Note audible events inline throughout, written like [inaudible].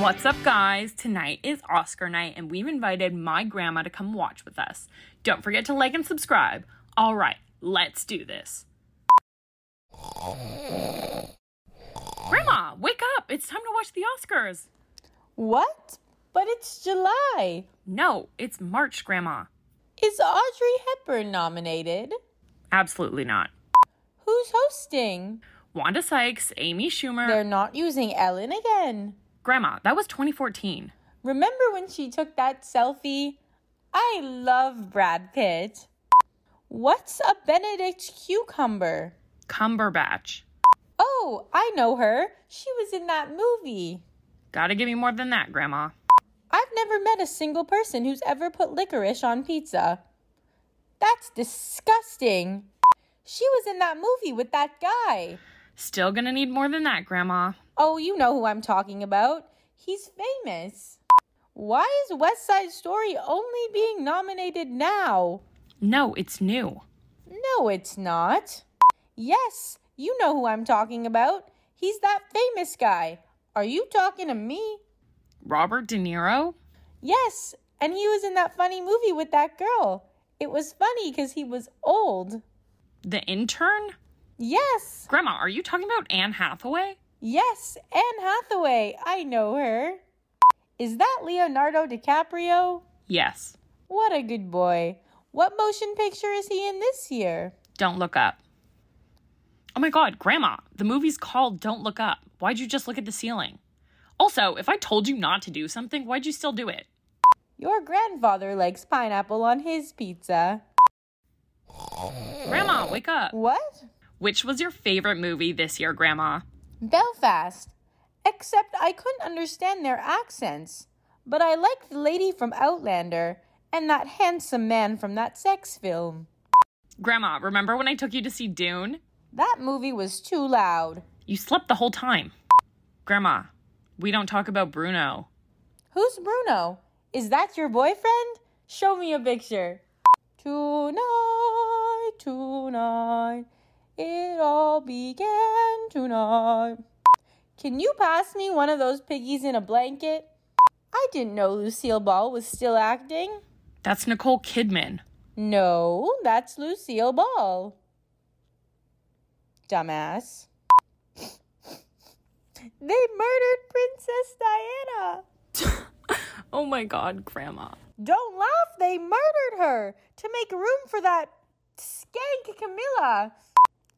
What's up, guys? Tonight is Oscar night, and we've invited my grandma to come watch with us. Don't forget to like and subscribe. All right, let's do this. Grandma, wake up! It's time to watch the Oscars. What? But it's July. No, it's March, Grandma. Is Audrey Hepburn nominated? Absolutely not. Who's hosting? Wanda Sykes, Amy Schumer. They're not using Ellen again. Grandma, that was 2014. Remember when she took that selfie? I love Brad Pitt. What's a Benedict cucumber? Cumberbatch. Oh, I know her. She was in that movie. Gotta give me more than that, Grandma. I've never met a single person who's ever put licorice on pizza. That's disgusting. She was in that movie with that guy. Still gonna need more than that, Grandma. Oh, you know who I'm talking about. He's famous. Why is West Side Story only being nominated now? No, it's new. No, it's not. Yes, you know who I'm talking about. He's that famous guy. Are you talking to me? Robert De Niro? Yes, and he was in that funny movie with that girl. It was funny because he was old. The intern? Yes, Grandma, are you talking about Anne Hathaway? Yes, Anne Hathaway. I know her. Is that Leonardo DiCaprio? Yes. What a good boy. What motion picture is he in this year? Don't look up. Oh my god, Grandma, the movie's called Don't Look Up. Why'd you just look at the ceiling? Also, if I told you not to do something, why'd you still do it? Your grandfather likes pineapple on his pizza. Grandma, wake up. What? Which was your favorite movie this year, Grandma? Belfast. Except I couldn't understand their accents. But I liked the lady from Outlander and that handsome man from that sex film. Grandma, remember when I took you to see Dune? That movie was too loud. You slept the whole time. Grandma, we don't talk about Bruno. Who's Bruno? Is that your boyfriend? Show me a picture. Tonight, tonight, it all began tonight. Can you pass me one of those piggies in a blanket? I didn't know Lucille Ball was still acting. That's Nicole Kidman. No, that's Lucille Ball. Dumbass. [laughs] They murdered Princess Diana. [laughs] Oh my god, Grandma. Don't laugh, they murdered her to make room for that skank Camilla.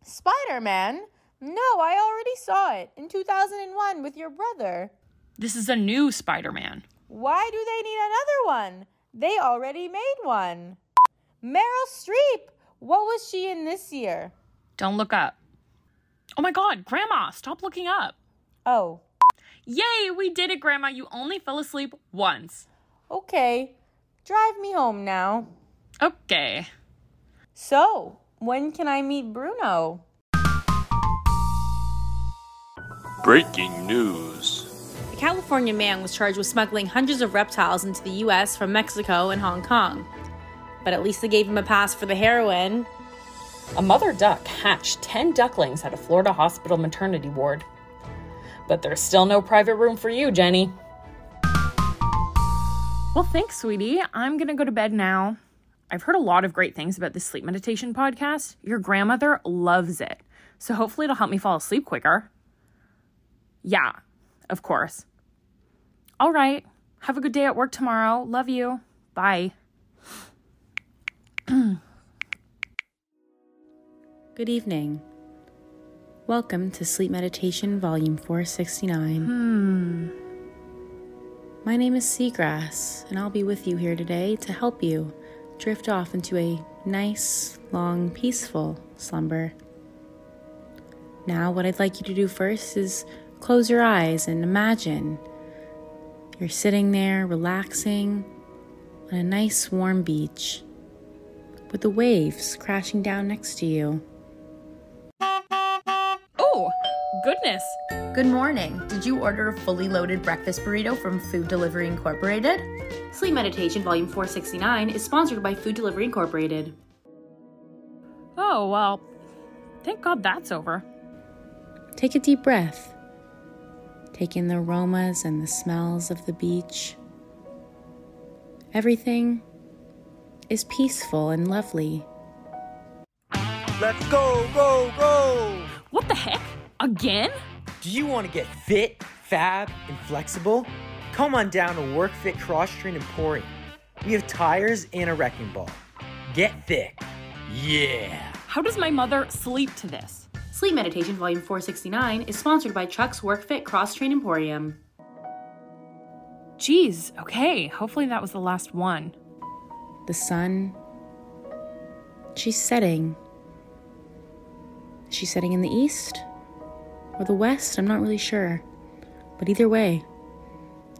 Spider Man? No, I already saw it in 2001 with your brother. This is a new Spider Man. Why do they need another one? They already made one. Meryl Streep! What was she in this year? Don't look up. Oh my god, Grandma, stop looking up. Oh, Yay, we did it, Grandma. You only fell asleep once. okay. Drive me home now. Okay. So, when can I meet Bruno? Breaking news. A California man was charged with smuggling hundreds of reptiles into the U.S. from Mexico and Hong Kong. But at least they gave him a pass for the heroin. A mother duck hatched 10 ducklings at a Florida hospital maternity ward. But there's still no private room for you, Jenny. Well, thanks, sweetie. I'm gonna go to bed now. I've heard a lot of great things about this sleep meditation podcast. Your grandmother loves it. So hopefully it'll help me fall asleep quicker. Yeah, of course. All right. Have a good day at work tomorrow. Love you. Bye. [clears throat] Good evening. Welcome to Sleep Meditation Volume 469. Hmm. My name is Seagrass, and I'll be with you here today to help you drift off into a nice, long, peaceful slumber. Now, what I'd like you to do first is close your eyes and imagine you're sitting there relaxing on a nice warm beach with the waves crashing down next to you. Oh, goodness. Good morning. Did you order a fully loaded breakfast burrito from Food Delivery Incorporated? Sleep Meditation Volume 469 is sponsored by Food Delivery Incorporated. Oh, well, thank God that's over. Take a deep breath. Take in the aromas and the smells of the beach. Everything is peaceful and lovely. Let's go, go, go! What the heck? Again? Do you want to get fit, fab, and flexible? Come on down to WorkFit Cross Train Emporium. We have tires and a wrecking ball. Get thick. Yeah. How does my mother sleep to this? Sleep Meditation Volume 469 is sponsored by Chuck's WorkFit Cross Train Emporium. Geez, okay. Hopefully that was the last one. The sun, she's setting. Is she setting in the east or the west? I'm not really sure. But either way,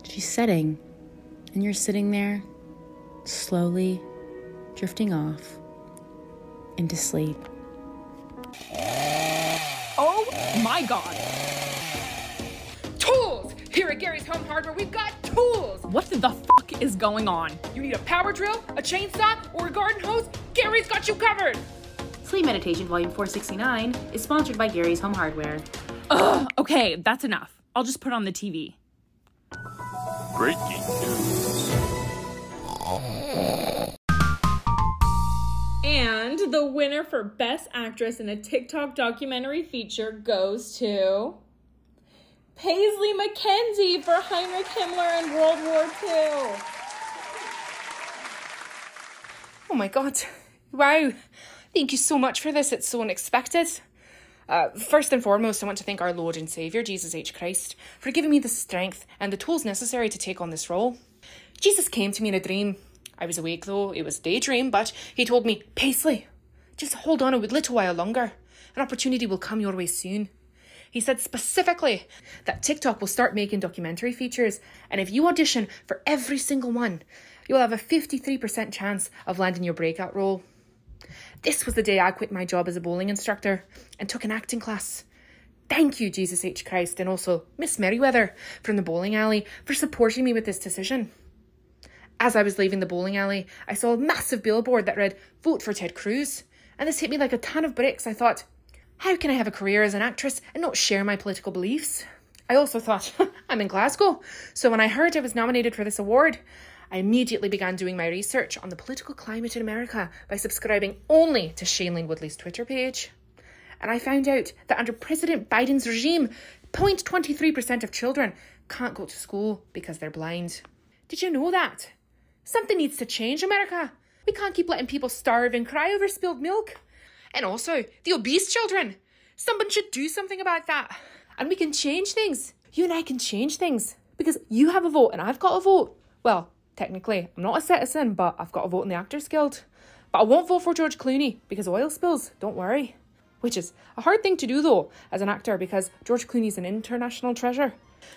she's setting, and you're sitting there slowly drifting off into sleep. Oh my god. Tools! Here at Gary's Home Hardware, we've got tools! What the fuck is going on? You need a power drill, a chainsaw, or a garden hose? Gary's got you covered! Sleep Meditation Volume 469 is sponsored by Gary's Home Hardware. Ugh, okay, that's enough. I'll just put on the TV. Breaking news. And the winner for Best Actress in a TikTok documentary feature goes to Paisley McKenzie for Heinrich Himmler in World War II. Oh my god. Wow. Thank you so much for this. It's so unexpected. Uh, first and foremost, I want to thank our Lord and Saviour, Jesus H. Christ, for giving me the strength and the tools necessary to take on this role. Jesus came to me in a dream. I was awake though, it was daydream, but he told me, Paisley, just hold on a little while longer. An opportunity will come your way soon. He said specifically that TikTok will start making documentary features, and if you audition for every single one, you'll have a 53% chance of landing your breakout role. This was the day I quit my job as a bowling instructor and took an acting class. Thank you, Jesus H. Christ, and also Miss Merriweather from the bowling alley for supporting me with this decision. As I was leaving the bowling alley, I saw a massive billboard that read, Vote for Ted Cruz. And this hit me like a ton of bricks. I thought, how can I have a career as an actress and not share my political beliefs? I also thought, [laughs] I'm in Glasgow. So when I heard I was nominated for this award, I immediately began doing my research on the political climate in America by subscribing only to Shailene Woodley's Twitter page. And I found out that under President Biden's regime, 0.23% of children can't go to school because they're blind. Did you know that? Something needs to change, America. We can't keep letting people starve and cry over spilled milk. And also, the obese children. Someone should do something about that. And we can change things. You and I can change things. Because you have a vote and I've got a vote. Well, technically, I'm not a citizen, but I've got a vote in the Actors Guild. But I won't vote for George Clooney because oil spills, don't worry. Which is a hard thing to do though, as an actor, because George Clooney's an international treasure.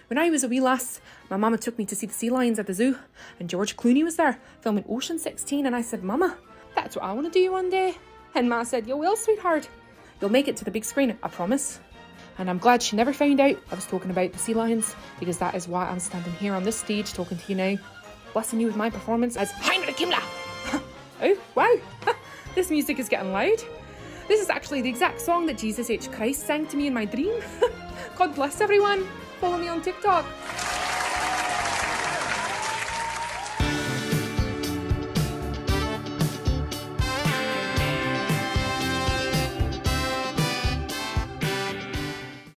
When I was a wee lass, my mama took me to see the sea lions at the zoo, and George Clooney was there filming Ocean 16, and I said, Mama, that's what I want to do one day. And Ma said, You will, sweetheart. You'll make it to the big screen, I promise. And I'm glad she never found out I was talking about the sea lions, because that is why I'm standing here on this stage talking to you now, blessing you with my performance as Heinrich Himmler. [laughs] oh, wow, [laughs] this music is getting loud. This is actually the exact song that Jesus H. Christ sang to me in my dream. [laughs] God bless everyone. Follow me on TikTok.